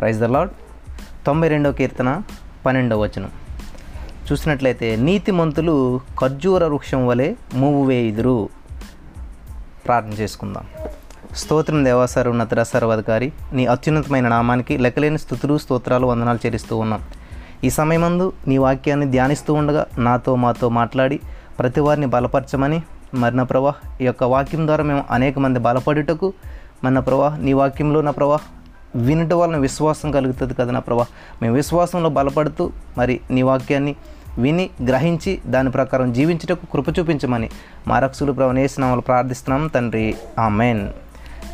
Rise the lord తొంభై రెండవ కీర్తన పన్నెండవ వచనం. చూసినట్లయితే నీతిమంతులు ఖర్జూర వృక్షం వలె మూవు వేయుదురు ప్రార్థన చేసుకుందాం. స్తోత్రం దేవాసారు ఉన్నత సర్వాధికారి నీ అత్యున్నతమైన నామానికి లెక్కలేని స్థుతులు స్తోత్రాలు వందనాలు చేరిస్తూ ఉన్నాం. ఈ సమయమందు నీ వాక్యాన్ని ధ్యానిస్తూ ఉండగా నాతో మాతో మాట్లాడి ప్రతి వారిని బలపరచమని మరణ ప్రవాహ్ ఈ యొక్క వాక్యం ద్వారా మేము అనేక మంది బలపడుటకు మన ప్రవాహ్ నీ వాక్యంలో నా ప్రభా వినట వలన విశ్వాసం కలుగుతుంది కదా నా ప్రభా. మేము విశ్వాసంలో బలపడుతూ మరి నీ వాక్యాన్ని విని గ్రహించి దాని ప్రకారం జీవించుటకు కృప చూపించమని మా రక్షులు ప్రవణేసినామలు ప్రార్థిస్తున్నాం తండ్రి. ఆమెన్.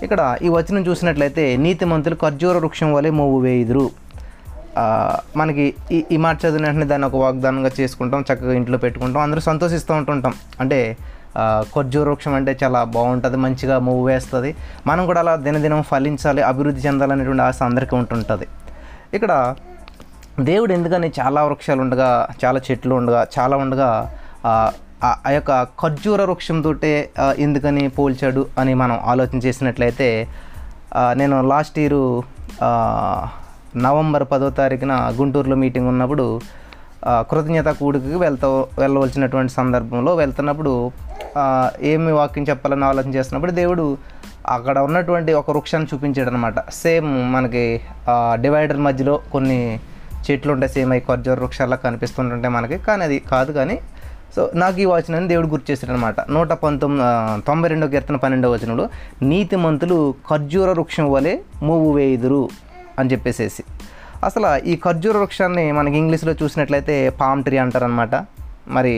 ఇక్కడ ఈ వచనం చూసినట్లయితే నీతిమంతులు ఖర్జూర వృక్షం వలె మూవు వేయుదురు. మనకి ఈ ఈ మాట చదివిన వెంటనే దాన్ని ఒక వాగ్దానంగా చేసుకుంటాం చక్కగా ఇంట్లో పెట్టుకుంటాం అందరూ సంతోషిస్తూ ఉంటుంటాం. అంటే ఖర్జూర వృక్షం అంటే చాలా బాగుంటుంది మంచిగా మూవ్ వేస్తుంది. మనం కూడా అలా దినదినం ఫలించాలి అభివృద్ధి చెందాలనేటువంటి ఆశ అందరికీ ఉంటుంటుంది. ఇక్కడ దేవుడు ఎందుకని చాలా వృక్షాలు ఉండగా చాలా చెట్లు ఉండగా చాలా ఉండగా ఆ, యొక్క ఖర్జూర వృక్షంతో ఎందుకని పోల్చాడు అని మనం ఆలోచన చేసినట్లయితే నేను లాస్ట్ ఇయర్ నవంబర్ పదో తారీఖున గుంటూరులో మీటింగ్ ఉన్నప్పుడు కృతజ్ఞత కూడికి వెళ్తా వెళ్ళవలసినటువంటి సందర్భంలో వెళ్తున్నప్పుడు ఏమి వాక్యం చెప్పాలని ఆలోచన చేస్తున్నప్పుడు దేవుడు అక్కడ ఉన్నటువంటి ఒక వృక్షాన్ని చూపించాడు అనమాట సేమ్ మనకి డివైడర్ మధ్యలో కొన్ని చెట్లు ఉంటాయి. సేమ్ అవి ఖర్జూర వృక్షాల్లో కనిపిస్తుంటుంటాయి మనకి. కానీ అది కాదు కానీ సో నాకు ఈ వచనాన్ని దేవుడు గుర్తు చేశాడు అనమాట నూట పంతొమ్మిది తొంభై రెండో కీర్తన పన్నెండవ వచనంలో నీతిమంతులు ఖర్జూర వృక్షం వలె మూవు వేయుదురు అని చెప్పేసేసి. అసలు ఈ ఖర్జూర వృక్షాన్ని మనకి ఇంగ్లీష్లో చూసినట్లయితే పామ్ ట్రీ అంటారనమాట. మరి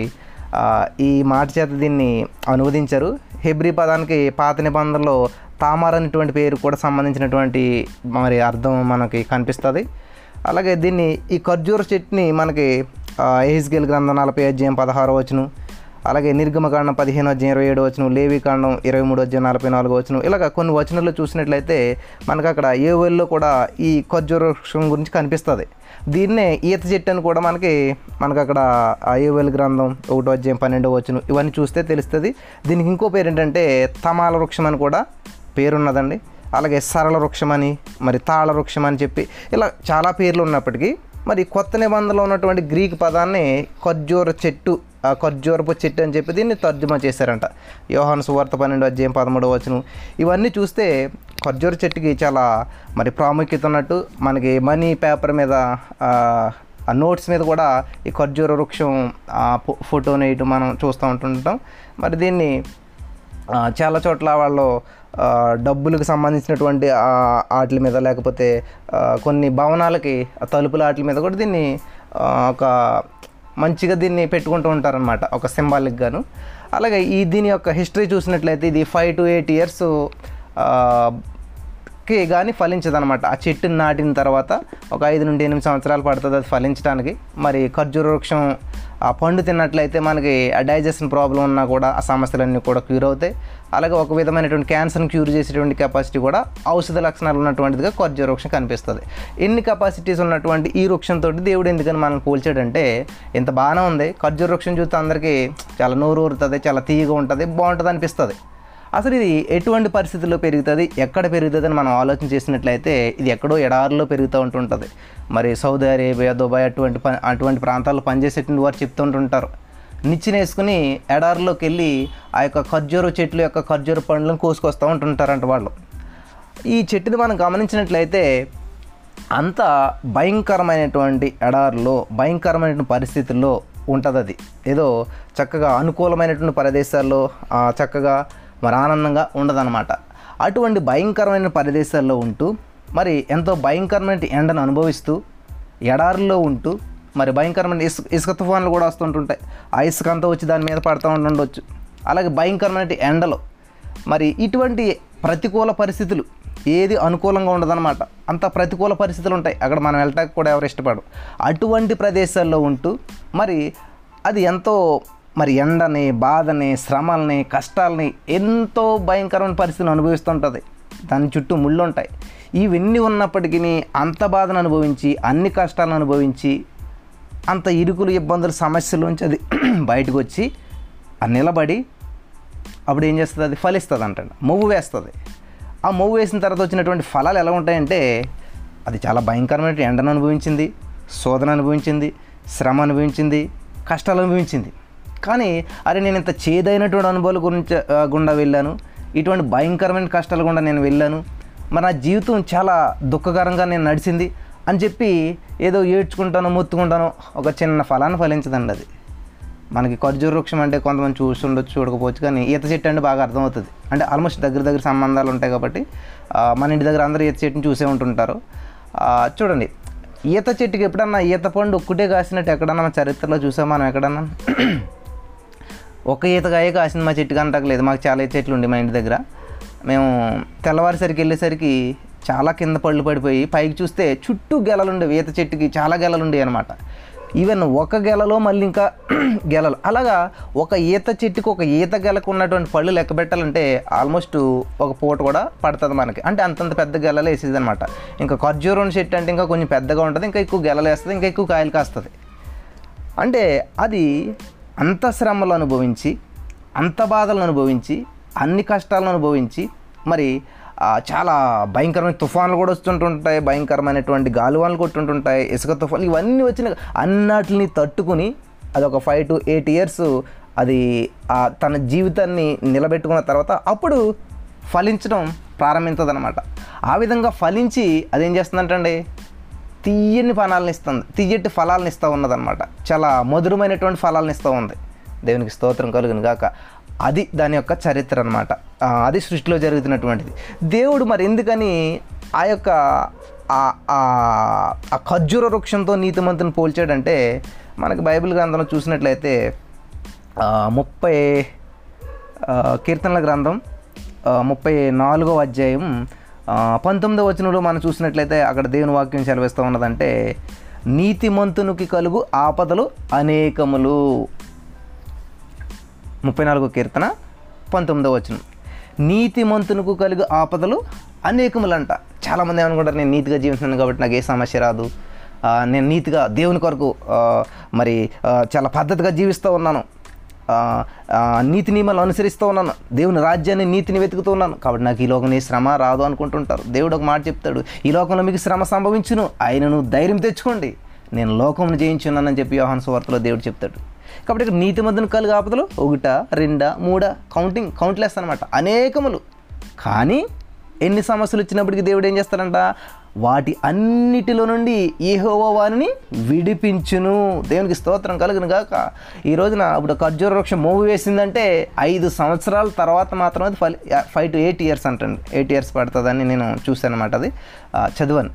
ఈ మాట చేత దీన్ని అనువదించారు. హెబ్రి పదానికి పాత నిబంధనలో తామార్ అనేటువంటి పేరు కూడా సంబంధించినటువంటి మరి అర్థం మనకి కనిపిస్తుంది. అలాగే దీన్ని ఈ ఖర్జూర చెట్టుని మనకి ఎహిజ్గేల్ గ్రంథం నలభై అధ్యాయం పదహారు వచ్చును అలాగే నిర్గమకాండం పదిహేను వచ్చిన ఇరవై ఏడు వచ్చిన లేవి కాండం ఇరవై మూడు వచ్చిన నలభై నాలుగు వచ్చిన ఇలాగ కొన్ని వచనాల్లో చూసినట్లయితే మనకు అక్కడ ఏవెల్లో కూడా ఈ ఖర్జూర వృక్షం గురించి కనిపిస్తుంది. దీన్నే ఈత చెట్టు అని కూడా మనకి మనకు అక్కడ ఆ ఏవెల్ గ్రంథం ఒకటో అధ్యాయం పన్నెండో వచ్చును ఇవన్నీ చూస్తే తెలుస్తుంది. దీనికి ఇంకో పేరు ఏంటంటే తమాల వృక్షం అని కూడా పేరున్నదండి. అలాగే సరళ వృక్షం అని మరి తాళ వృక్షం అని చెప్పి ఇలా చాలా పేర్లు ఉన్నప్పటికీ మరి కొత్త నిబంధనలో ఉన్నటువంటి గ్రీక్ పదాన్ని ఖర్జూర చెట్టు ఆ ఖర్జూరపు చెట్టు అని చెప్పి దీన్ని తర్జుమా చేశారంట. యోహాను సువార్త పన్నెండు అధ్యాయం పదమూడవ వచనం. ఇవన్నీ చూస్తే ఖర్జూర చెట్టుకి చాలా మరి ప్రాముఖ్యత ఉన్నట్టు మనకి మనీ పేపర్ మీద ఆ, నోట్స్ మీద కూడా ఈ ఖర్జూర వృక్షం ఆ, ఫో- ఫోటోని వేయటం మనం చూస్తూ ఉంటుంటాం. మరి దీన్ని చాలా చోట్ల వాళ్ళు డబ్బులకు సంబంధించినటువంటి ఆటల వాటి మీద లేకపోతే కొన్ని భవనాలకి తలుపుల వాటి మీద కూడా దీన్ని ఒక మంచిగా దీన్ని పెట్టుకుంటూ ఉంటారనమాట ఒక సింబాలిక్ గాను. అలాగే ఈ దీని యొక్క హిస్టరీ చూసినట్లయితే ఇది ఫైవ్ టు ఎయిట్ ఇయర్స్కి కానీ ఫలించదనమాట ఆ చెట్టుని నాటిన తర్వాత ఒక ఐదు నుండి ఎనిమిది సంవత్సరాలు పడుతుంది అది ఫలించడానికి. మరి ఖర్జూర వృక్షం ఆ పండు తిన్నట్లయితే మనకి డైజెషన్ ప్రాబ్లం ఉన్నా కూడా ఆ సమస్యలన్నీ కూడా క్యూర్ అవుతాయి. అలాగే ఒక విధమైనటువంటి క్యాన్సర్ని క్యూర్ చేసేటువంటి కెపాసిటీ కూడా ఔషధ లక్షణాలు ఉన్నటువంటిదిగా ఖర్జూర వృక్షం కనిపిస్తుంది. ఎన్ని కెపాసిటీస్ ఉన్నటువంటి ఈ వృక్షంతో దేవుడు ఎందుకని మనం పోల్చాడంటే ఇంత బాగానే ఉంది. ఖర్జూర వృక్షం చూస్తే అందరికీ చాలా నోరు ఊరుతుంది చాలా తీయగా ఉంటుంది బాగుంటుంది అనిపిస్తుంది. అసలు ఇది ఎటువంటి పరిస్థితుల్లో పెరుగుతుంది? ఎక్కడ పెరుగుతుంది అని మనం ఆలోచన చేసినట్లయితే ఇది ఎక్కడో ఎడారిలో పెరుగుతూ ఉంటుంటుంది. మరి సౌదీ అరేబియా దుబాయ్ అటువంటి ప- అటువంటి ప్రాంతాల్లో పనిచేసేటువంటి వారు చెప్తుంటుంటారు. నిచ్చినేసుకుని ఎడారిలోకి వెళ్ళి ఆ యొక్క ఖర్జూర చెట్లు యొక్క ఖర్జూర పండ్లను కోసుకొస్తూ ఉంటుంటారంట వాళ్ళు. ఈ చెట్టుని మనం గమనించినట్లయితే అంత భయంకరమైనటువంటి ఎడారిలో భయంకరమైనటువంటి పరిస్థితుల్లో ఉంటుంది అది ఏదో చక్కగా అనుకూలమైనటువంటి ప్రదేశాల్లో చక్కగా మరి ఆనందంగా ఉండదన్నమాట. అటువంటి భయంకరమైన ప్రదేశాల్లో ఉంటూ మరి ఎంతో భయంకరమైన ఎండను అనుభవిస్తూ ఎడారుల్లో ఉంటూ మరి భయంకరమైన ఇసుక ఇసుక తుఫాన్లు కూడా వస్తుంటుంటాయి. ఆ ఇసుక అంతా వచ్చి దాని మీద పడుతూ ఉండొచ్చు అలాగే భయంకరమైన ఎండలు. మరి ఇటువంటి ప్రతికూల పరిస్థితులు ఏది అనుకూలంగా ఉండదన్నమాట. అంత ప్రతికూల పరిస్థితులు ఉంటాయి. అక్కడ మనం వెళ్ళటానికి కూడా ఎవరు ఇష్టపడరు. అటువంటి ప్రదేశాల్లో ఉంటూ మరి అది ఎంతో మరి ఎండని బాధని శ్రమల్ని కష్టాలని ఎంతో భయంకరమైన పరిస్థితులు అనుభవిస్తుంటుంది. దాని చుట్టూ ముళ్ళు ఉంటాయి ఇవన్నీ ఉన్నప్పటికీ అంత బాధను అనుభవించి అన్ని కష్టాలను అనుభవించి అంత ఇరుకులు ఇబ్బందులు సమస్యలోంచి అది బయటకు వచ్చి ఆ నిలబడి అప్పుడు ఏం చేస్తుంది? అది ఫలిస్తుంది అంట మొవ్వు వేస్తుంది. ఆ మొవ్వు వేసిన తర్వాత వచ్చినటువంటి ఫలాలు ఎలా ఉంటాయంటే అది చాలా భయంకరమైన ఎండను అనుభవించింది శోధన అనుభవించింది శ్రమ అనుభవించింది కష్టాలు అనుభవించింది. కానీ అరే నేను ఇంత చేదైనటువంటి అనుభవాల గురించి గుండా వెళ్ళాను. ఇటువంటి భయంకరమైన కష్టాల గుండా నేను వెళ్ళాను. మరి నా జీవితం చాలా దుఃఖకరంగా నేను నడిచింది అని చెప్పి ఏదో ఏడ్చుకుంటానో మొత్తుకుంటాను ఒక చిన్న ఫలాన్ని ఫలించదండి అది. మనకి ఖర్జూర వృక్షం అంటే కొంతమంది చూసి ఉండొచ్చు చూడకపోవచ్చు కానీ ఈత చెట్టు అంటే బాగా అర్థమవుతుంది. అంటే ఆల్మోస్ట్ దగ్గర దగ్గర సంబంధాలు ఉంటాయి కాబట్టి మన ఇంటి దగ్గర అందరూ ఈత చెట్టుని చూసే ఉంటుంటారు. చూడండి ఈత చెట్టుకి ఎప్పుడన్నా ఈత పండు ఒక్కటే కాసినట్టు ఎక్కడన్నా మన చరిత్రలో చూసాం మనం ఎక్కడన్నా? ఒక ఈతకాయ కాసింది మా చెట్టుకి అంటలేదు మాకు చాలా చెట్లు ఉండే మా ఇంటి దగ్గర. మేము తెల్లవారిసరికి వెళ్ళేసరికి చాలా కింద పళ్ళు పడిపోయి పైకి చూస్తే చుట్టూ గెలలుండేవి ఈత చెట్టుకి చాలా గెలలుండేవి అనమాట ఈవెన్ ఒక గెలలో మళ్ళీ ఇంకా గెలలు. అలాగా ఒక ఈత చెట్టుకి ఒక ఈత గెలకు ఉన్నటువంటి పళ్ళు లెక్క పెట్టాలంటే ఆల్మోస్ట్ ఒక పూట కూడా పడుతుంది మనకి. అంటే అంతంత పెద్ద గెలలు వేసేది అనమాట ఇంకా ఖర్జూరం చెట్టు అంటే ఇంకా కొంచెం పెద్దగా ఉంటుంది. ఇంకా ఎక్కువ గెలలు వేస్తుంది. ఇంకా ఎక్కువ కాయలు కాస్తుంది. అంటే అది అంత శ్రమలు అనుభవించి అంత బాధలను అనుభవించి అన్ని కష్టాలను అనుభవించి మరి చాలా భయంకరమైన తుఫాన్లు కూడా వస్తుంటుంటాయి భయంకరమైనటువంటి గాలివాన్లు కొట్టుంటుంటాయి ఇసుక తుఫాన్లు ఇవన్నీ వచ్చిన అన్నిటిని తట్టుకుని అది ఒక ఫైవ్ టు ఎయిట్ ఇయర్స్ అది తన జీవితాన్ని నిలబెట్టుకున్న తర్వాత అప్పుడు ఫలించడం ప్రారంభించదనమాట ఆ విధంగా ఫలించి అదేం చేస్తుందంటండి? తీయని ఫలాలను ఇస్తుంది. తీయటి ఫలాలను ఇస్తూ ఉన్నదన్నమాట. చాలా మధురమైనటువంటి ఫలాలను ఇస్తూ ఉంది. దేవునికి స్తోత్రం కలుగును గాక. అది దాని యొక్క చరిత్ర అనమాట అది సృష్టిలో జరుగుతున్నటువంటిది. దేవుడు మరి ఎందుకని ఆ యొక్క ఆ- ఆ- ఖర్జూర వృక్షంతో నీతిమంతుని పోల్చాడంటే మనకి బైబిల్ గ్రంథంలో చూసినట్లయితే ముప్పై కీర్తనల గ్రంథం ముప్పై నాలుగో అధ్యాయం పంతొమ్మిదవ వచనంలో మనం చూసినట్లయితే అక్కడ దేవుని వాక్యం సెలవిస్తూ ఉన్నదంటే నీతిమంతునికి కలుగు ఆపదలు అనేకములు. ముప్పై నాలుగో కీర్తన పంతొమ్మిదవ వచనం. నీతిమంతునికి కలుగు ఆపదలు అనేకములంట. చాలామంది ఏమనుకుంటారు నేను నీతిగా జీవిస్తున్నాను కాబట్టి నాకు ఏ సమస్య రాదు. నేను నీతిగా దేవుని కొరకు మరి చాలా పద్ధతిగా జీవిస్తూ ఉన్నాను. నీతి నియమాలు అనుసరిస్తూ ఉన్నాను. దేవుని రాజ్యాన్ని నీతిని వెతుకుతూ ఉన్నాను. కాబట్టి నాకు ఈ లోకంలో ఏ శ్రమ రాదు అనుకుంటుంటారు. దేవుడు ఒక మాట చెప్తాడు. ఈ లోకంలో మీకు శ్రమ సంభవించును. ఆయనను ధైర్యం తెచ్చుకోండి. నేను లోకమును జయించున్నానని చెప్పి యోహాను సువార్తలో దేవుడు చెప్తాడు. కాబట్టి ఇక్కడ నీతి మధ్యన కలు ఆపదలు ఒకట రెండా మూడా కౌంటింగ్ కౌంట్లెస్ అనమాట అనేకములు. కానీ ఎన్ని సమస్యలు వచ్చినప్పటికీ దేవుడు ఏం చేస్తాడంట? వాటి అన్నిటిలో నుండి ఏహోవా వారిని విడిపించును. దేవునికి స్తోత్రం కలుగును గాక. ఈ రోజున ఇప్పుడు ఖర్జూర వృక్షం మూవ్ వేసిందంటే ఐదు సంవత్సరాల తర్వాత మాత్రమే అది ఫలి ఫైవ్ టు ఎయిట్ ఇయర్స్ అంటండి. ఎయిట్ ఇయర్స్ పడుతుందని నేను చూశాను అనమాట అది. చదివాను.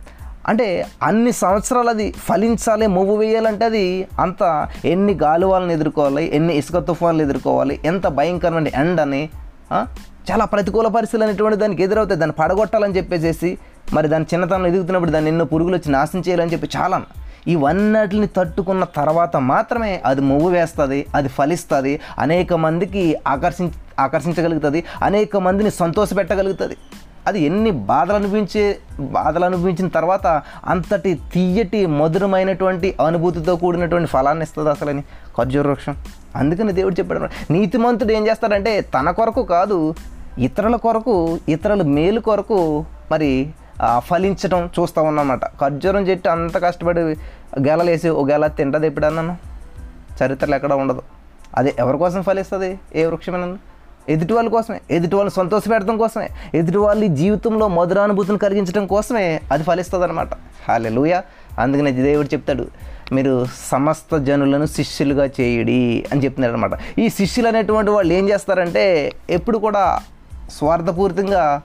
అంటే అన్ని సంవత్సరాలు అది ఫలించాలి మూవ్ వేయాలంటే అది అంత ఎన్ని గాలువాలను ఎదుర్కోవాలి ఎన్ని ఇసుక తుఫాన్లు ఎదుర్కోవాలి ఎంత భయంకరమైన ఎండని అని చాలా ప్రతికూల పరిస్థితులు అనేటువంటి దానికి ఎదురవుతాయి. దాన్ని పడగొట్టాలని చెప్పేసేసి మరి దాని చిన్నతనంలో ఎదుగుతున్నప్పుడు దాన్ని ఎన్నో పురుగులు వచ్చి నాశనం చేయాలని చెప్పి చాలా ఇవన్నిటిని తట్టుకున్న తర్వాత మాత్రమే అది మువ్వు వేస్తుంది అది ఫలిస్తుంది అనేక మందికి ఆకర్షించ ఆకర్షించగలుగుతుంది అనేక మందిని సంతోషపెట్టగలుగుతుంది అది ఎన్ని బాధలు అనిపించే బాధలు అనిపించిన తర్వాత అంతటి తీయటి మధురమైనటువంటి అనుభూతితో కూడినటువంటి ఫలాన్ని ఇస్తుంది అసలని. ఖర్జూర వృక్షం. అందుకని దేవుడు చెప్పాడు నీతిమంతుడు ఏం చేస్తాడంటే తన కొరకు కాదు ఇతరుల కొరకు ఇతరుల మేలు కొరకు మరి ఫలించడం చూస్తూ ఉన్నమాట ఖర్జూరం చెట్టు అంత కష్టపడి గెలలేసి ఒక గెల తింటది ఎప్పుడన్నాను చరిత్రలో ఎక్కడ ఉండదు. అది ఎవరి కోసం ఫలిస్తుంది? ఏ వృక్షమైనా ఎదుటి వాళ్ళ కోసమే. ఎదుటి వాళ్ళని సంతోషపెడటం కోసమే. ఎదుటి వాళ్ళ జీవితంలో మధురానుభూతిని కలిగించడం కోసమే అది ఫలిస్తుంది అనమాట హాలే లూయ అందుకనే దేవుడు చెప్తాడు మీరు సమస్త జనులను శిష్యులుగా చేయడి అని చెప్తున్నాడు అనమాట ఈ శిష్యులు అనేటువంటి వాళ్ళు ఏం చేస్తారంటే ఎప్పుడు కూడా స్వార్థపూరితంగా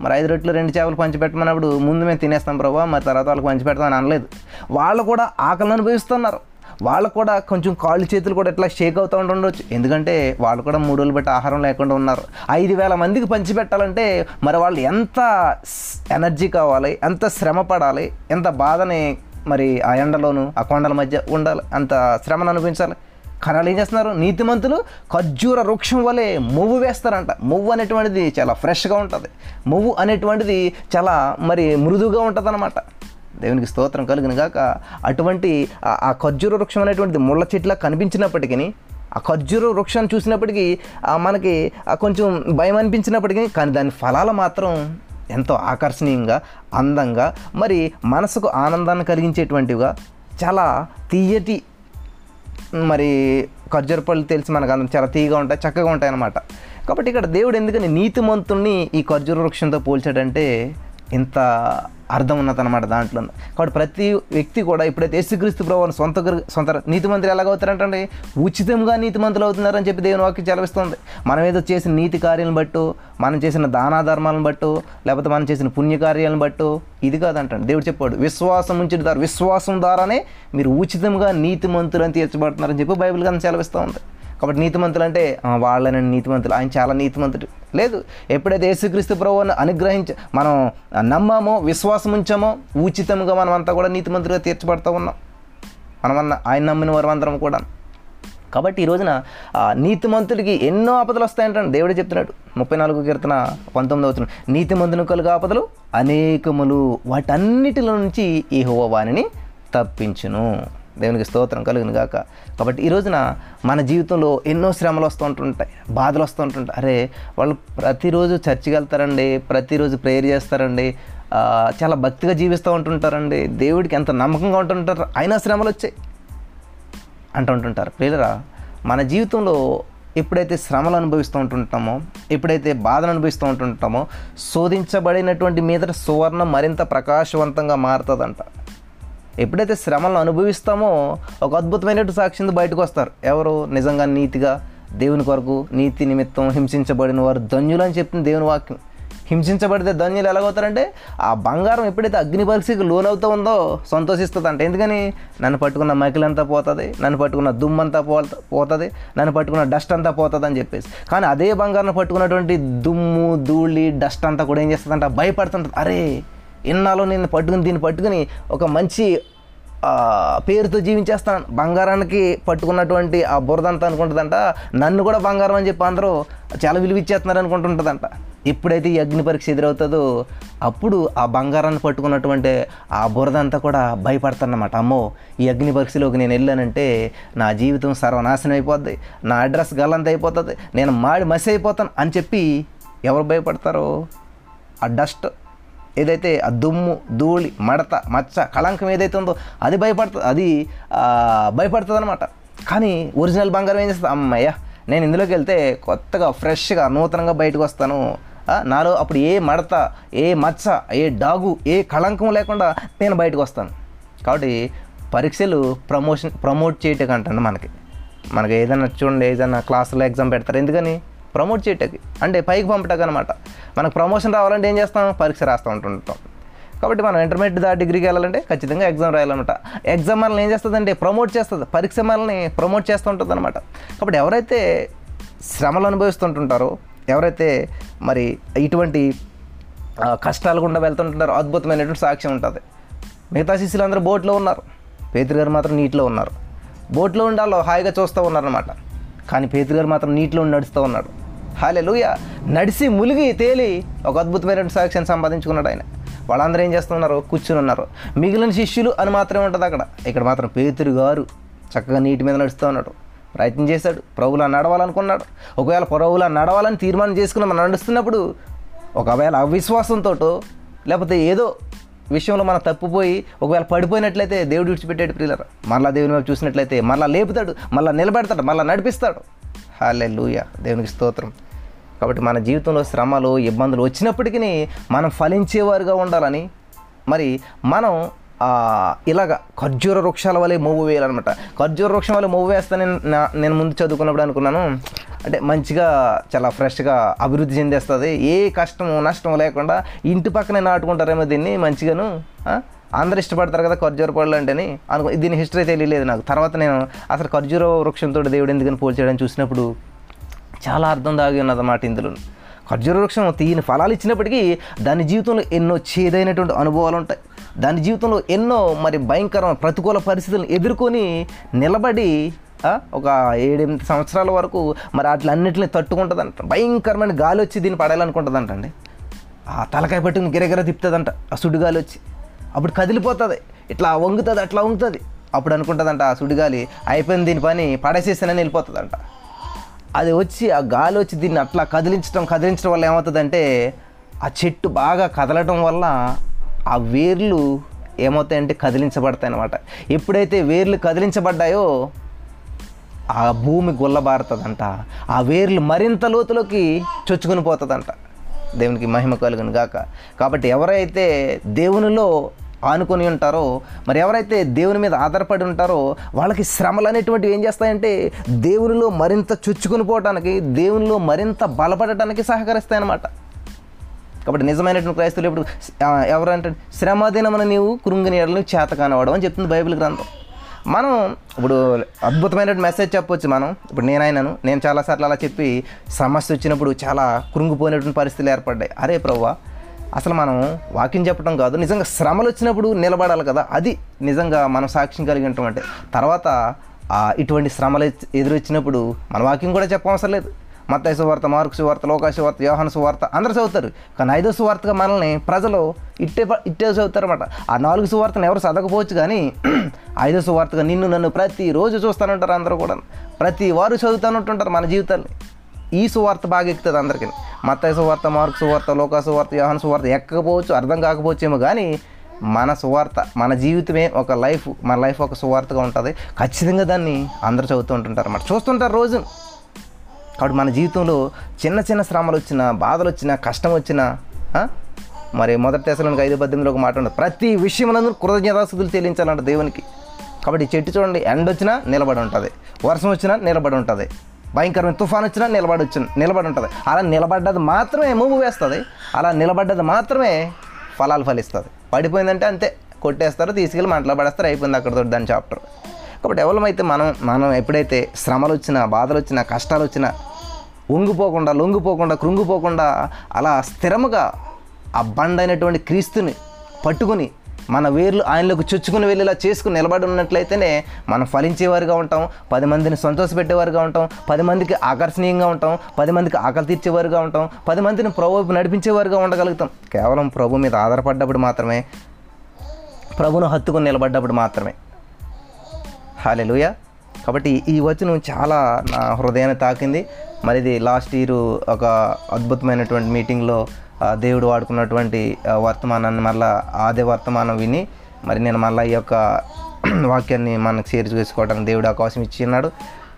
మరి ఐదు రొట్టెలు రెండు చేపలు పంచిపెట్టమన్నప్పుడు ముందు మేము తినేస్తాం ప్రభావ మరి తర్వాత వాళ్ళకి పంచిపెడతామని అనలేదు. వాళ్ళు కూడా ఆకలిని అనుభవిస్తున్నారు. వాళ్ళు కూడా కొంచెం కాళ్ళు చేతులు కూడా ఇట్లా షేక్ అవుతూ ఉండొచ్చు. ఎందుకంటే వాళ్ళు కూడా మూడు రోజులు బట్టి ఆహారం లేకుండా ఉన్నారు. ఐదు వేల మందికి పంచిపెట్టాలంటే మరి వాళ్ళు ఎంత స్- ఎనర్జీ కావాలి ఎంత శ్రమ పడాలి ఎంత బాధని మరి ఆ ఎండలోను ఆ కొండల మధ్య ఉండాలి. అంత శ్రమను అనిపించాలి కానీ వాళ్ళు ఏం చేస్తున్నారు? నీతిమంతులు ఖర్జూర వృక్షం వలె మువ్వు వేస్తారంట. మువ్వు అనేటువంటిది చాలా ఫ్రెష్గా ఉంటుంది. మువ్వు అనేటువంటిది చాలా మరి మృదువుగా ఉంటుంది దేవునికి స్తోత్రం కలిగిన గాక అటువంటి ఆ- ఖర్జూర వృక్షం అనేటువంటిది ముళ్ళ చెట్ల కనిపించినప్పటికీ ఆ ఖర్జూర వృక్షాన్ని చూసినప్పటికీ ఆ మనకి కొంచెం భయం అనిపించినప్పటికీ కానీ దాని ఫలాలు మాత్రం ఎంతో ఆకర్షణీయంగా అందంగా మరి మనసుకు ఆనందాన్ని కలిగించేటువంటివిగా చాలా తీయటి మరి ఖర్జూర పళ్ళు తెలిసి మనకు అందరం చాలా తీయగా ఉంటాయి చక్కగా ఉంటాయి అన్నమాట కాబట్టి ఇక్కడ దేవుడు ఎందుకని నీతిమంతుణ్ణి ఈ ఖర్జూర వృక్షంతో పోల్చాడంటే ఇంత అర్థం ఉన్నదన్నమాట దాంట్లో. కాబట్టి ప్రతి వ్యక్తి కూడా ఇప్పుడైతే యేసుక్రీస్తు ప్రభావం సొంత సొంత నీతిమంతులు ఎలాగవుతారంటే ఉచితంగా నీతిమంతులు అవుతున్నారని చెప్పి దేవుని వాక్యం చలవిస్తుంది. మనం ఏదో చేసిన నీతి కార్యాలను బట్టు మనం చేసిన దానా ధర్మాలను బట్టు లేకపోతే మనం చేసిన పుణ్యకార్యాలను బట్టు ఇది కాదంటండి. దేవుడు చెప్పాడు విశ్వాసం ఉంచిన ద్వారా విశ్వాసం ద్వారానే మీరు ఉచితంగా నీతిమంతులు అని తీర్చబడుతున్నారని చెప్పి బైబిల్ కానీ సెలవిస్తూ ఉంది కాబట్టి నీతిమంతులు అంటే వాళ్ళని నీతిమంతులు. ఆయన చాలా నీతిమంతుడు. లేదు ఎప్పుడైతే యేసుక్రీస్తు ప్రభువును అనుగ్రహించ మనం నమ్మామో విశ్వాసం ఉంచామో ఉచితంగా మనం అంతా కూడా నీతిమంతులుగా తీర్చబడుతూ ఉన్నాం. మనమన్న ఆయన నమ్మిన వారందరం కూడా. కాబట్టి ఈ రోజున ఆ, నీతిమంతుడికి ఎన్నో ఆపదలు వస్తాయంటాను దేవుడే చెప్తున్నాడు. ముప్పై నాలుగు కీర్తన పంతొమ్మిది అవుతున్న నీతిమంతుని కలుగు ఆపదలు అనేకములు. వాటన్నిటిలో నుంచి ఈ వాణిని తప్పించును. దేవునికి స్తోత్రం కలుగును గాక. కాబట్టి ఈ రోజున మన జీవితంలో ఎన్నో శ్రమలు వస్తూ ఉంటుంటాయి బాధలు వస్తూ ఉంటుంటాయి. అరే వాళ్ళు ప్రతిరోజు చర్చికి వెళ్తారండి ప్రతిరోజు ప్రేయర్ చేస్తారండి చాలా భక్తిగా జీవిస్తూ ఉంటుంటారండి. దేవుడికి ఎంత నమ్మకంగా ఉంటుంటారు అయినా శ్రమలు వచ్చాయి అంటుంటుంటారు ప్రియులరా మన జీవితంలో ఎప్పుడైతే శ్రమలు అనుభవిస్తూ ఉంటుంటామో ఎప్పుడైతే బాధను అనుభవిస్తూ ఉంటుంటామో శోధించబడినటువంటి మీద సువర్ణం మరింత ప్రకాశవంతంగా మారుతుందంట. ఎప్పుడైతే శ్రమలను అనుభవిస్తామో ఒక అద్భుతమైనటువంటి సాక్షిని బయటకు వస్తారు. ఎవరు నిజంగా నీతిగా దేవుని కొరకు నీతి నిమిత్తం హింసించబడిన వారు ధన్యులు అని చెప్తుంది దేవుని వాక్యం. హింసించబడితే ధన్యులు ఎలాగవుతారంటే ఆ బంగారం ఎప్పుడైతే అగ్ని పరీక్షకు లోనవుతూ ఉందో సంతోషిస్తుంది అంటే ఎందుకని? నన్ను పట్టుకున్న మైకిలంతా పోతుంది నన్ను పట్టుకున్న దుమ్మంతా పో పోతుంది నన్ను పట్టుకున్న డస్ట్ అంతా పోతుంది అని చెప్పేసి. కానీ అదే బంగారం పట్టుకున్నటువంటి దుమ్ము ధూళి డస్ట్ అంతా కూడా ఏం చేస్తుందంట? భయపడుతుంటుంది. అరే ఇన్నాళ్ళు నేను పట్టుకుని దీన్ని పట్టుకుని ఒక మంచి పేరుతో జీవించేస్తాను. బంగారానికి పట్టుకున్నటువంటి ఆ బురదంతా అనుకుంటుందంట. నన్ను కూడా బంగారం అని చెప్పి అందరూ చాలా విలువ ఇచ్చేస్తున్నారు అనుకుంటుంటుందంట. ఎప్పుడైతే ఈ అగ్ని పరీక్ష ఎదురవుతుందో అప్పుడు ఆ బంగారాన్ని పట్టుకున్నటువంటి ఆ బురదంతా కూడా భయపడతానమాట అమ్మో ఈ అగ్ని పరీక్షలోకి నేను వెళ్ళానంటే నా జీవితం సర్వనాశనం అయిపోద్ది. నా అడ్రస్ గల్లంత అయిపోతుంది. నేను మాడి మసి అయిపోతాను అని చెప్పి ఎవరు భయపడతారో? ఆ డస్ట్. ఏదైతే ఆ దుమ్ము ధూళి మడత మచ్చ కళంకం ఏదైతే ఉందో అది భయపడుతుంది అది భయపడుతుంది అనమాట కానీ ఒరిజినల్ బంగారం ఏం చేస్తుంది? అమ్మయ్య నేను ఇందులోకి వెళ్తే కొత్తగా ఫ్రెష్గా నూతనంగా బయటకు వస్తాను. నాలో అప్పుడు ఏ మడత ఏ మచ్చ ఏ డాగు ఏ కళంకం లేకుండా నేను బయటకు వస్తాను. కాబట్టి పరీక్షలు ప్రమోషన్ ప్రమోట్ చేయటం అంటండి మనకి. మనకి ఏదైనా చూడండి ఏదైనా క్లాసులో ఎగ్జామ్ పెడతారు. ఎందుకని? ప్రమోట్ చేయటకి అంటే పైకి పంపటకు అనమాట మనకు ప్రమోషన్ రావాలంటే ఏం చేస్తాం? పరీక్ష రాస్తూ ఉంటుంటాం. కాబట్టి మనం ఇంటర్మీడియట్ దా డిగ్రీకి వెళ్ళాలంటే ఖచ్చితంగా ఎగ్జామ్ రాయాలన్నమాట. ఎగ్జామ్ మనల్ని ఏం చేస్తుందంటే ప్రమోట్ చేస్తుంది. పరీక్ష మనల్ని ప్రమోట్ చేస్తూ ఉంటుంది అనమాట కాబట్టి ఎవరైతే శ్రమలు అనుభవిస్తుంటుంటారో ఎవరైతే మరి ఇటువంటి కష్టాలు గుండా వెళ్తుంటున్నారో అద్భుతమైనటువంటి సాక్ష్యం ఉంటుంది. మిగతా శిష్యులు అందరూ బోట్లో ఉన్నారు. పేతురు గారు మాత్రం నీటిలో ఉన్నారు. బోట్లో ఉండాలో హాయిగా చూస్తూ ఉన్నారనమాట కానీ పేతురు గారు మాత్రం నీటిలో ఉండి నడుస్తూ ఉన్నాడు. హాలే లూయ నడిసి ములిగి తేలి ఒక అద్భుతమైన సాక్ష్యాన్ని సంపాదించుకున్నాడు ఆయన. వాళ్ళందరూ ఏం చేస్తున్నారు? కూర్చుని ఉన్నారు. మిగిలిన శిష్యులు అని మాత్రమే ఉంటుంది అక్కడ. ఇక్కడ మాత్రం పేతురు గారు చక్కగా నీటి మీద నడుస్తూ ఉన్నాడు. ప్రయత్నం చేశాడు. ప్రభులా నడవాలనుకున్నాడు. ఒకవేళ ప్రభులా నడవాలని తీర్మానం చేసుకుని మనం నడుస్తున్నప్పుడు ఒకవేళ అవిశ్వాసంతో లేకపోతే ఏదో విషయంలో మనం తప్పిపోయి ఒకవేళ పడిపోయినట్లయితే దేవుడు విడిచిపెట్టాడు ప్రియులరా. మళ్ళా దేవుని వైపు చూసినట్లయితే మళ్ళీ లేపుతాడు మళ్ళీ నిలబెడతాడు మళ్ళీ నడిపిస్తాడు. హాలే లూయ దేవునికి స్తోత్రం. కాబట్టి మన జీవితంలో శ్రమలు ఇబ్బందులు వచ్చినప్పటికీ మనం ఫలించేవారుగా ఉండాలని మరి మనం ఇలాగ ఖర్జూర వృక్షాల వల్లే మూవ్ వేయాలన్నమాట. ఖర్జూర వృక్షం వల్ల మూవ్ వేస్తానని నా- నేను ముందు చదువుకున్నప్పుడు అనుకున్నాను అంటే మంచిగా చాలా ఫ్రెష్గా అభివృద్ధి చెందేస్తుంది. ఏ కష్టము నష్టం లేకుండా ఇంటి పక్కనే నాటుకుంటారేమో దీన్ని మంచిగాను అందరు ఇష్టపడతారు కదా ఖర్జూర పళ్ళు అంటేని అనుకో దీని హిస్టరీ తెలియలేదు నాకు. తర్వాత నేను అసలు ఖర్జూర వృక్షంతో దేవుడు ఎందుకని పోల్చేయడం చూసినప్పుడు చాలా అర్థం దాగి ఉన్నదన్నమాట ఇందులో. ఖర్జూర వృక్షం తీయని ఫలాలు ఇచ్చినప్పటికీ దాని జీవితంలో ఎన్నో చేదైనటువంటి అనుభవాలు ఉంటాయి. దాని జీవితంలో ఎన్నో మరి భయంకరమైన ప్రతికూల పరిస్థితులను ఎదుర్కొని నిలబడి ఒక ఏడెనిమిది సంవత్సరాల వరకు మరి అట్లన్నింటిని తట్టుకుంటుందంట. భయంకరమైన గాలి వచ్చి దీన్ని పడాలనుకుంటుందంట అండి ఆ తలకాయ పట్టుకుని గిరగిర తిప్పుతుందంట. ఆ సుడిగాలి వచ్చి. అప్పుడు కదిలిపోతుంది. ఇట్లా వంగుతుంది అట్లా వంగుతుంది. అప్పుడు అనుకుంటుందంట సుడిగాలి అయిపోయింది దీని పని పడేసేసానని వెళ్ళిపోతుందంట. అది వచ్చి ఆ గాలి వచ్చి దీన్ని అట్లా కదిలించడం కదిలించడం వల్ల ఏమవుతుందంటే ఆ చెట్టు బాగా కదలటం వల్ల ఆ వేర్లు ఏమవుతాయంటే కదిలించబడతాయి అన్నమాట ఎప్పుడైతే వేర్లు కదిలించబడ్డాయో ఆ భూమి గుల్లబారుతుందంట. ఆ వేర్లు మరింత లోతులోకి చొచ్చుకుని పోతుందంట. దేవునికి మహిమ కలుగును గాక. కాబట్టి ఎవరైతే దేవునిలో ఆనుకొని ఉంటారో మరి ఎవరైతే దేవుని మీద ఆధారపడి ఉంటారో వాళ్ళకి శ్రమలు అనేటువంటివి ఏం చేస్తాయంటే దేవునిలో మరింత చుచ్చుకుని పోవటానికి దేవునిలో మరింత బలపడటానికి సహకరిస్తాయన్నమాట. కాబట్టి నిజమైనటువంటి క్రైస్తవులు ఇప్పుడు ఎవరంటే శ్రమదినమున నీవు కృంగిని ఎడలు చేత కానివాడు అని చెప్తుంది బైబిల్ గ్రంథం. మనం ఇప్పుడు అద్భుతమైనటువంటి మెసేజ్ చెప్పొచ్చు మనం. ఇప్పుడు నేనైనాను నేను చాలాసార్లు అలా చెప్పి సమస్య వచ్చినప్పుడు చాలా కృంగిపోయినటువంటి పరిస్థితులు ఏర్పడ్డాయి. అరే ప్రవ్వా అసలు మనం వాకింగ్ చెప్పడం కాదు. నిజంగా శ్రమలు వచ్చినప్పుడు నిలబడాలి కదా. అది నిజంగా మనం సాక్ష్యం కలిగి ఉంటాం అంటే తర్వాత ఇటువంటి శ్రమలు ఎదురొచ్చినప్పుడు మన వాకింగ్ కూడా చెప్పవసరం లేదు. మత్తాయి సువార్త మార్కు సువార్త లోకాశ వార్త యోహన సువార్త అందరూ చదువుతారు. కానీ ఐదో సువార్తగా మనల్ని ప్రజలు ఇట్టే ఇట్టే చదువుతారనమాట ఆ నాలుగు సువార్తను ఎవరు చదవకపోవచ్చు కానీ ఐదో సువార్తగా నిన్ను నన్ను ప్రతిరోజు చూస్తానంటారు అందరూ కూడా. ప్రతి వారు చదువుతానంటుంటారు మన జీవితాన్ని. ఈ సువార్త బాగా ఎక్కుతుంది అందరికీ. మత్తాయి సువార్త మార్కు సువార్త లోకా సువార్త యోహన సువార్త ఎక్కకపోవచ్చు అర్థం కాకపోవచ్చేమో కానీ మన సువార్త మన జీవితమే ఒక లైఫ్ మన లైఫ్ ఒక సువార్తగా ఉంటుంది. ఖచ్చితంగా దాన్ని అందరూ చదువుతూ ఉంటుంటారు అన్నమాట చూస్తుంటారు రోజు. కాబట్టి మన జీవితంలో చిన్న చిన్న శ్రమలు వచ్చినా బాధలు వచ్చినా కష్టం వచ్చినా మరి మొదటి దశలోనికి ఐదు పద్దెనిమిదిలో ఒక మాట ఉంటుంది ప్రతి విషయంలో కృతజ్ఞతాస్థుతులు చెల్లించాలంట దేవునికి. కాబట్టి చెట్టు చూడండి ఎండ వచ్చినా నిలబడి ఉంటుంది. వర్షం వచ్చినా నిలబడి ఉంటుంది. భయంకరమైన తుఫాన్ వచ్చినా నిలబడి వచ్చి నిలబడి ఉంటుంది. అలా నిలబడ్డది మాత్రమే మూవ్ వేస్తుంది. అలా నిలబడ్డది మాత్రమే ఫలాలు ఫలిస్తుంది. పడిపోయిందంటే అంతే కొట్టేస్తారు తీసుకెళ్ళి మంటలో పడేస్తారు అయిపోయింది అక్కడతో దాని చాప్టర్. కాబట్టి ఎవరమైతే మనం మనం ఎప్పుడైతే శ్రమలు వచ్చినా బాధలు వచ్చినా కష్టాలు వచ్చినా ఉంగిపోకుండా లొంగిపోకుండా కృంగిపోకుండా అలా స్థిరముగా ఆ బండ అయినటువంటి క్రీస్తుని పట్టుకుని మన వేర్లు ఆయనలోకి చొచ్చుకుని వెళ్ళేలా చేసుకుని నిలబడి ఉన్నట్లయితేనే మనం ఫలించేవారుగా ఉంటాం పది మందిని సంతోషపెట్టేవారుగా ఉంటాం పది మందికి ఆకర్షణీయంగా ఉంటాం పది మందికి ఆకలి తీర్చేవారుగా ఉంటాం పది మందిని ప్రభు నడిపించేవారుగా ఉండగలుగుతాం. కేవలం ప్రభు మీద ఆధారపడ్డప్పుడు మాత్రమే ప్రభును హత్తుకుని నిలబడ్డప్పుడు మాత్రమే. హాలెలుయ. కాబట్టి ఈ వచనం చాలా నా హృదయాన్ని తాకింది. మరి ఇది లాస్ట్ ఇయర్ ఒక అద్భుతమైనటువంటి మీటింగ్లో దేవుడు వాడుకున్నటువంటి వర్తమానాన్ని మళ్ళా అదే వర్తమానం విని మరి నేను మళ్ళీ ఈ యొక్క వాక్యాన్ని మనకు షేర్ చేసుకోవడానికి దేవుడు అవకాశం ఇచ్చి ఉన్నాడు.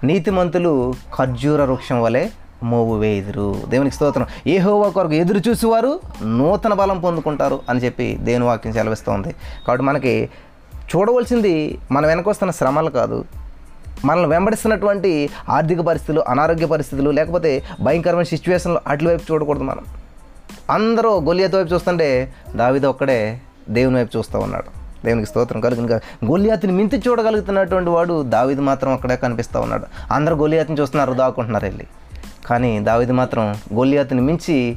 నీతిమంతులు ఖర్జూర వృక్షం వలె మోవు వేయుదురు. దేవునికి స్తోత్రం. ఏ హోవా కొరకు ఎదురు చూసేవారు నూతన బలం పొందుకుంటారు అని చెప్పి దేవుని వాక్యం సెలవిస్తోంది. కాబట్టి మనకి చూడవలసింది మన వెనకొస్తున్న శ్రమలు కాదు. మనల్ని వెంబడిస్తున్నటువంటి ఆర్థిక పరిస్థితులు అనారోగ్య పరిస్థితులు లేకపోతే భయంకరమైన సిచ్యువేషన్లు అట్ల వైపు చూడకూడదు మనం. అందరూ గొలియాత్ వైపు చూస్తుంటే దావిద ఒక్కడే దేవుని వైపు చూస్తూ ఉన్నాడు. దేవునికి స్తోత్రం కలుగును గొలియాతిని మించి చూడగలుగుతున్నటువంటి వాడు దావిది మాత్రం అక్కడే కనిపిస్తూ ఉన్నాడు. అందరూ గొలియాతిని చూస్తున్నారు దాక్కుంటున్నారు వెళ్ళి. కానీ దావిది మాత్రం గొలియాతిని మించి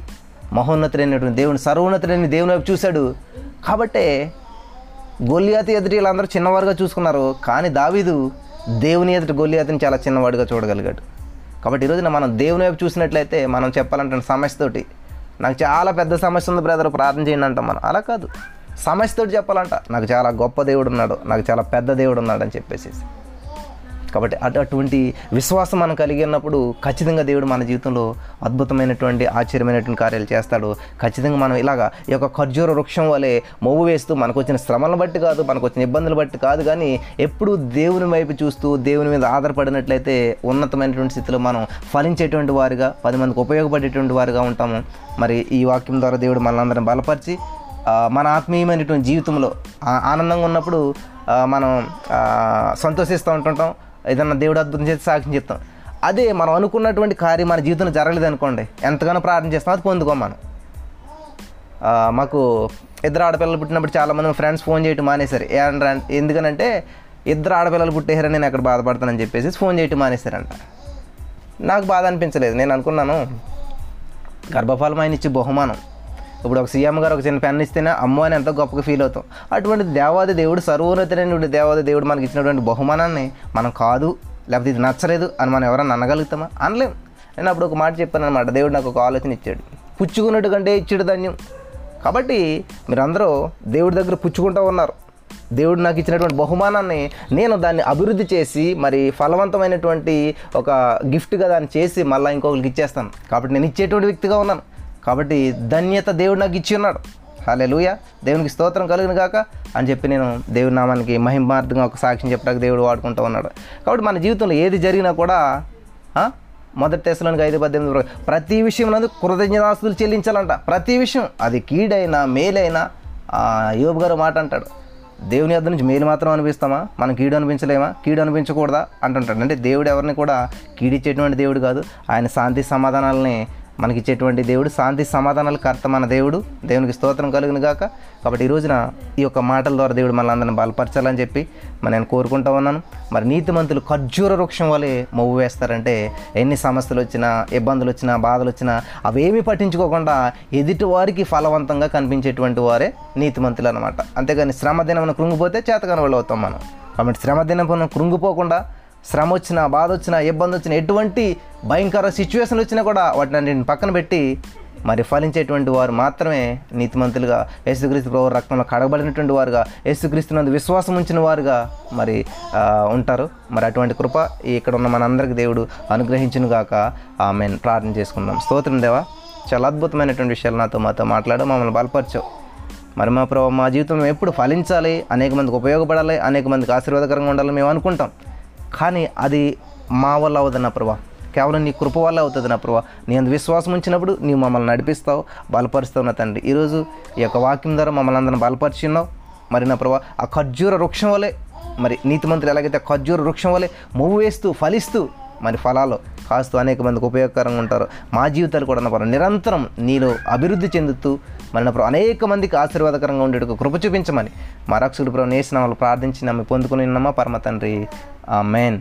మహోన్నతుడైనటువంటి దేవుని సర్వోన్నతుడైన దేవుని వైపు చూశాడు. కాబట్టే గొలియాతి ఎదుటి వీళ్ళందరూ చిన్నవారుగా చూసుకున్నారు. కానీ దావీదు దేవుని ఎదుటి గొల్లియాతిని చాలా చిన్నవాడిగా చూడగలిగాడు. కాబట్టి ఈరోజున మనం దేవుని వైపు చూసినట్లయితే మనం చెప్పాలంటే సమస్యతోటి నాకు చాలా పెద్ద సమస్య ఉంది బ్రదర్ ప్రార్థన చేయండి అంటాం మనం. అలా కాదు. సమస్యతోటి చెప్పాలంట నాకు చాలా గొప్ప దేవుడు ఉన్నాడు నాకు చాలా పెద్ద దేవుడు ఉన్నాడు అని చెప్పేసి కాబట్టి అటు అటువంటి విశ్వాసం మనం కలిగి ఉన్నప్పుడు ఖచ్చితంగా దేవుడు మన జీవితంలో అద్భుతమైనటువంటి ఆశ్చర్యమైనటువంటి కార్యాలు చేస్తాడు. ఖచ్చితంగా మనం ఇలాగా ఈ యొక్క ఖర్జూర వృక్షం వలె మొవ్వు వేస్తూ మనకు వచ్చిన శ్రమలను బట్టి కాదు మనకు వచ్చిన ఇబ్బందులు బట్టి కాదు. కానీ ఎప్పుడు దేవుని వైపు చూస్తూ దేవుని మీద ఆధారపడినట్లయితే ఉన్నతమైనటువంటి స్థితిలో మనం ఫలించేటువంటి వారిగా పది మందికి ఉపయోగపడేటువంటి వారిగా ఉంటాము. మరి ఈ వాక్యం ద్వారా దేవుడు మనందరం బలపరిచి మన ఆత్మీయమైనటువంటి జీవితంలో ఆనందంగా ఉన్నప్పుడు మనం సంతోషిస్తూ ఉంటుంటాం. ఏదన్నా దేవుడు అద్భుతం చేసి సాక్ష్యం చెప్తాం. అదే మనం అనుకున్నటువంటి కార్యం మన జీవితంలో జరగలేదు అనుకోండి ఎంతగానో ప్రార్థన చేస్తాం అది పొందుకోం మనం మాకు ఇద్దరు ఆడపిల్లలు పుట్టినప్పుడు చాలామంది ఫ్రెండ్స్ ఫోన్ చేయటం మానేశారు. ఏంట్రా ఎందుకనంటే ఇద్దరు ఆడపిల్లలు పుట్టేశారని నేను అక్కడ బాధపడతానని చెప్పేసి ఫోన్ చేయటం మానేశారంట. నాకు బాధ అనిపించలేదు నేను అనుకున్నాను గర్భఫలం ఆయన ఇచ్చే బహుమానం. ఇప్పుడు ఒక సీఎం గారు ఒక చిన్న పెన్ ఇస్తేనే అమ్మో అని ఎంతో గొప్పగా ఫీల్ అవుతాం. అటువంటి దేవాది దేవుడు సర్వోన్నతమైనటువంటి దేవాది దేవుడు మనకి ఇచ్చినటువంటి బహుమానాన్ని మనం కాదు లేకపోతే ఇది నచ్చలేదు అని మనం ఎవరైనా అనగలుగుతామా? అనలేం. నేను అప్పుడు ఒక మాట చెప్పాను అనమాట దేవుడు నాకు ఒక ఆలోచన ఇచ్చాడు. పుచ్చుకున్నట్టు కంటే ఇచ్చాడు ధన్యం. కాబట్టి మీరందరూ దేవుడి దగ్గర పుచ్చుకుంటూ ఉన్నారు. దేవుడు నాకు ఇచ్చినటువంటి బహుమానాన్ని నేను దాన్ని అభివృద్ధి చేసి మరి ఫలవంతమైనటువంటి ఒక గిఫ్ట్గా దాన్ని చేసి మళ్ళీ ఇంకొకరికి ఇచ్చేస్తాను. కాబట్టి నేను ఇచ్చేటువంటి వ్యక్తిగా ఉన్నాను. కాబట్టి ధన్యత దేవుడు నాకు ఇచ్చి ఉన్నాడు. హాలెలుయ దేవునికి స్తోత్రం కలుగును కాక అని చెప్పి నేను దేవుని నామానికి మహిమార్థంగా ఒక సాక్ష్యం చెప్పడానికి దేవుడు వాడుకుంటూ ఉన్నాడు. కాబట్టి మన జీవితంలో ఏది జరిగినా కూడా మొదటి తెశలోనికి ఐదు పద్దెనిమిది వరకు ప్రతి విషయంలో కృతజ్ఞతాస్తులు చెల్లించాలంట. ప్రతి విషయం. అది కీడైనా మేలైనా యోబు గారు మాట అంటాడు. దేవుని యొద్ నుంచి మేలు మాత్రం అనిపిస్తామా? మనం కీడు అనిపించలేమా? కీడు అనిపించకూడదా? అంటుంటాడు. అంటే దేవుడు ఎవరిని కూడా కీడిచ్చేటువంటి దేవుడు కాదు. ఆయన శాంతి సమాధానాలని మనకి ఇచ్చేటువంటి దేవుడు. శాంతి సమాధానాలు కర్త మన దేవుడు. దేవునికి స్తోత్రం కలుగును గాక. కాబట్టి ఈ రోజున ఈ యొక్క మాటల ద్వారా దేవుడు మన అందరిని బలపరచాలని చెప్పి మరి నేను కోరుకుంటా ఉన్నాను. మరి నీతిమంతులు ఖర్జూర వృక్షం వలె మొవ్వు వేస్తారంటే ఎన్ని సమస్యలు వచ్చినా ఇబ్బందులు వచ్చినా బాధలు వచ్చినా అవేమీ పట్టించుకోకుండా ఎదుటి వారికి ఫలవంతంగా కనిపించేటువంటి వారే నీతిమంతులు అనమాట అంతేగాని శ్రమ దినమున కృంగిపోతే చేతకాని వాళ్ళు అవుతాం మనం. కాబట్టి శ్రమ దినమున కృంగిపోకుండా శ్రమ వచ్చినా బాధ వచ్చినా ఇబ్బంది వచ్చినా ఎటువంటి భయంకర సిచ్యువేషన్లు వచ్చినా కూడా వాటిని నేను పక్కన పెట్టి మరి ఫలించేటువంటి వారు మాత్రమే నీతిమంతులుగా యేసుక్రీస్తు ప్రభు రక్తంలో కడగబడినటువంటి వారుగా యేసుక్రీస్తునందు విశ్వాసం ఉంచిన వారుగా మరి ఉంటారు. మరి అటువంటి కృప ఇక్కడ ఉన్న మనందరికి దేవుడు అనుగ్రహించును గాక. ఆమె ప్రార్థన చేసుకుందాం. స్తోత్రం దేవా. చాలా అద్భుతమైనటువంటి విషయాలు నాతో మాతో మాట్లాడు మమ్మల్ని బలపరచవు. మరి మా ప్రభావ మా జీవితం ఎప్పుడు ఫలించాలి అనేక మందికి ఉపయోగపడాలి అనేక మందికి ఆశీర్వాదకరంగా ఉండాలి మేము అనుకుంటాం. కానీ అది మా వల్ల అవుతుంది ప్రభా. కేవలం నీ కృప వల్ల అవుతుంది నా ప్రభా. నీ అందు విశ్వాసం ఉంచినప్పుడు నీవు మమ్మల్ని నడిపిస్తావు బలపరుస్తావు నా తండ్రి. ఈరోజు ఈ యొక్క వాక్యం ద్వారా మమ్మల్ని అందరం బలపరిచిన్నావు మరి నా ప్రభా ఆ ఖర్జూర వృక్షం వలె మరి నీతిమంతులు ఎలాగైతే ఖర్జూర వృక్షం వలె మువ్వు వేస్తూ ఫలిస్తూ మరి ఫలాలు కాస్తూ అనేక మందికి ఉపయోగకరంగా ఉంటారు మా జీవితాలు కూడా నా నిరంతరం నీలో అభివృద్ధి చెందుతూ మళ్ళీ ప్రభు అనేక మందికి ఆశీర్వాదకరంగా ఉండేటకు కృప చూపించమని. మా రక్షకుడు ప్రభు నేసిన వాళ్ళు ప్రార్థించి నమ్మి పొందుకుని ఉన్నామా? పరమ తండ్రి. ఆ మెయిన్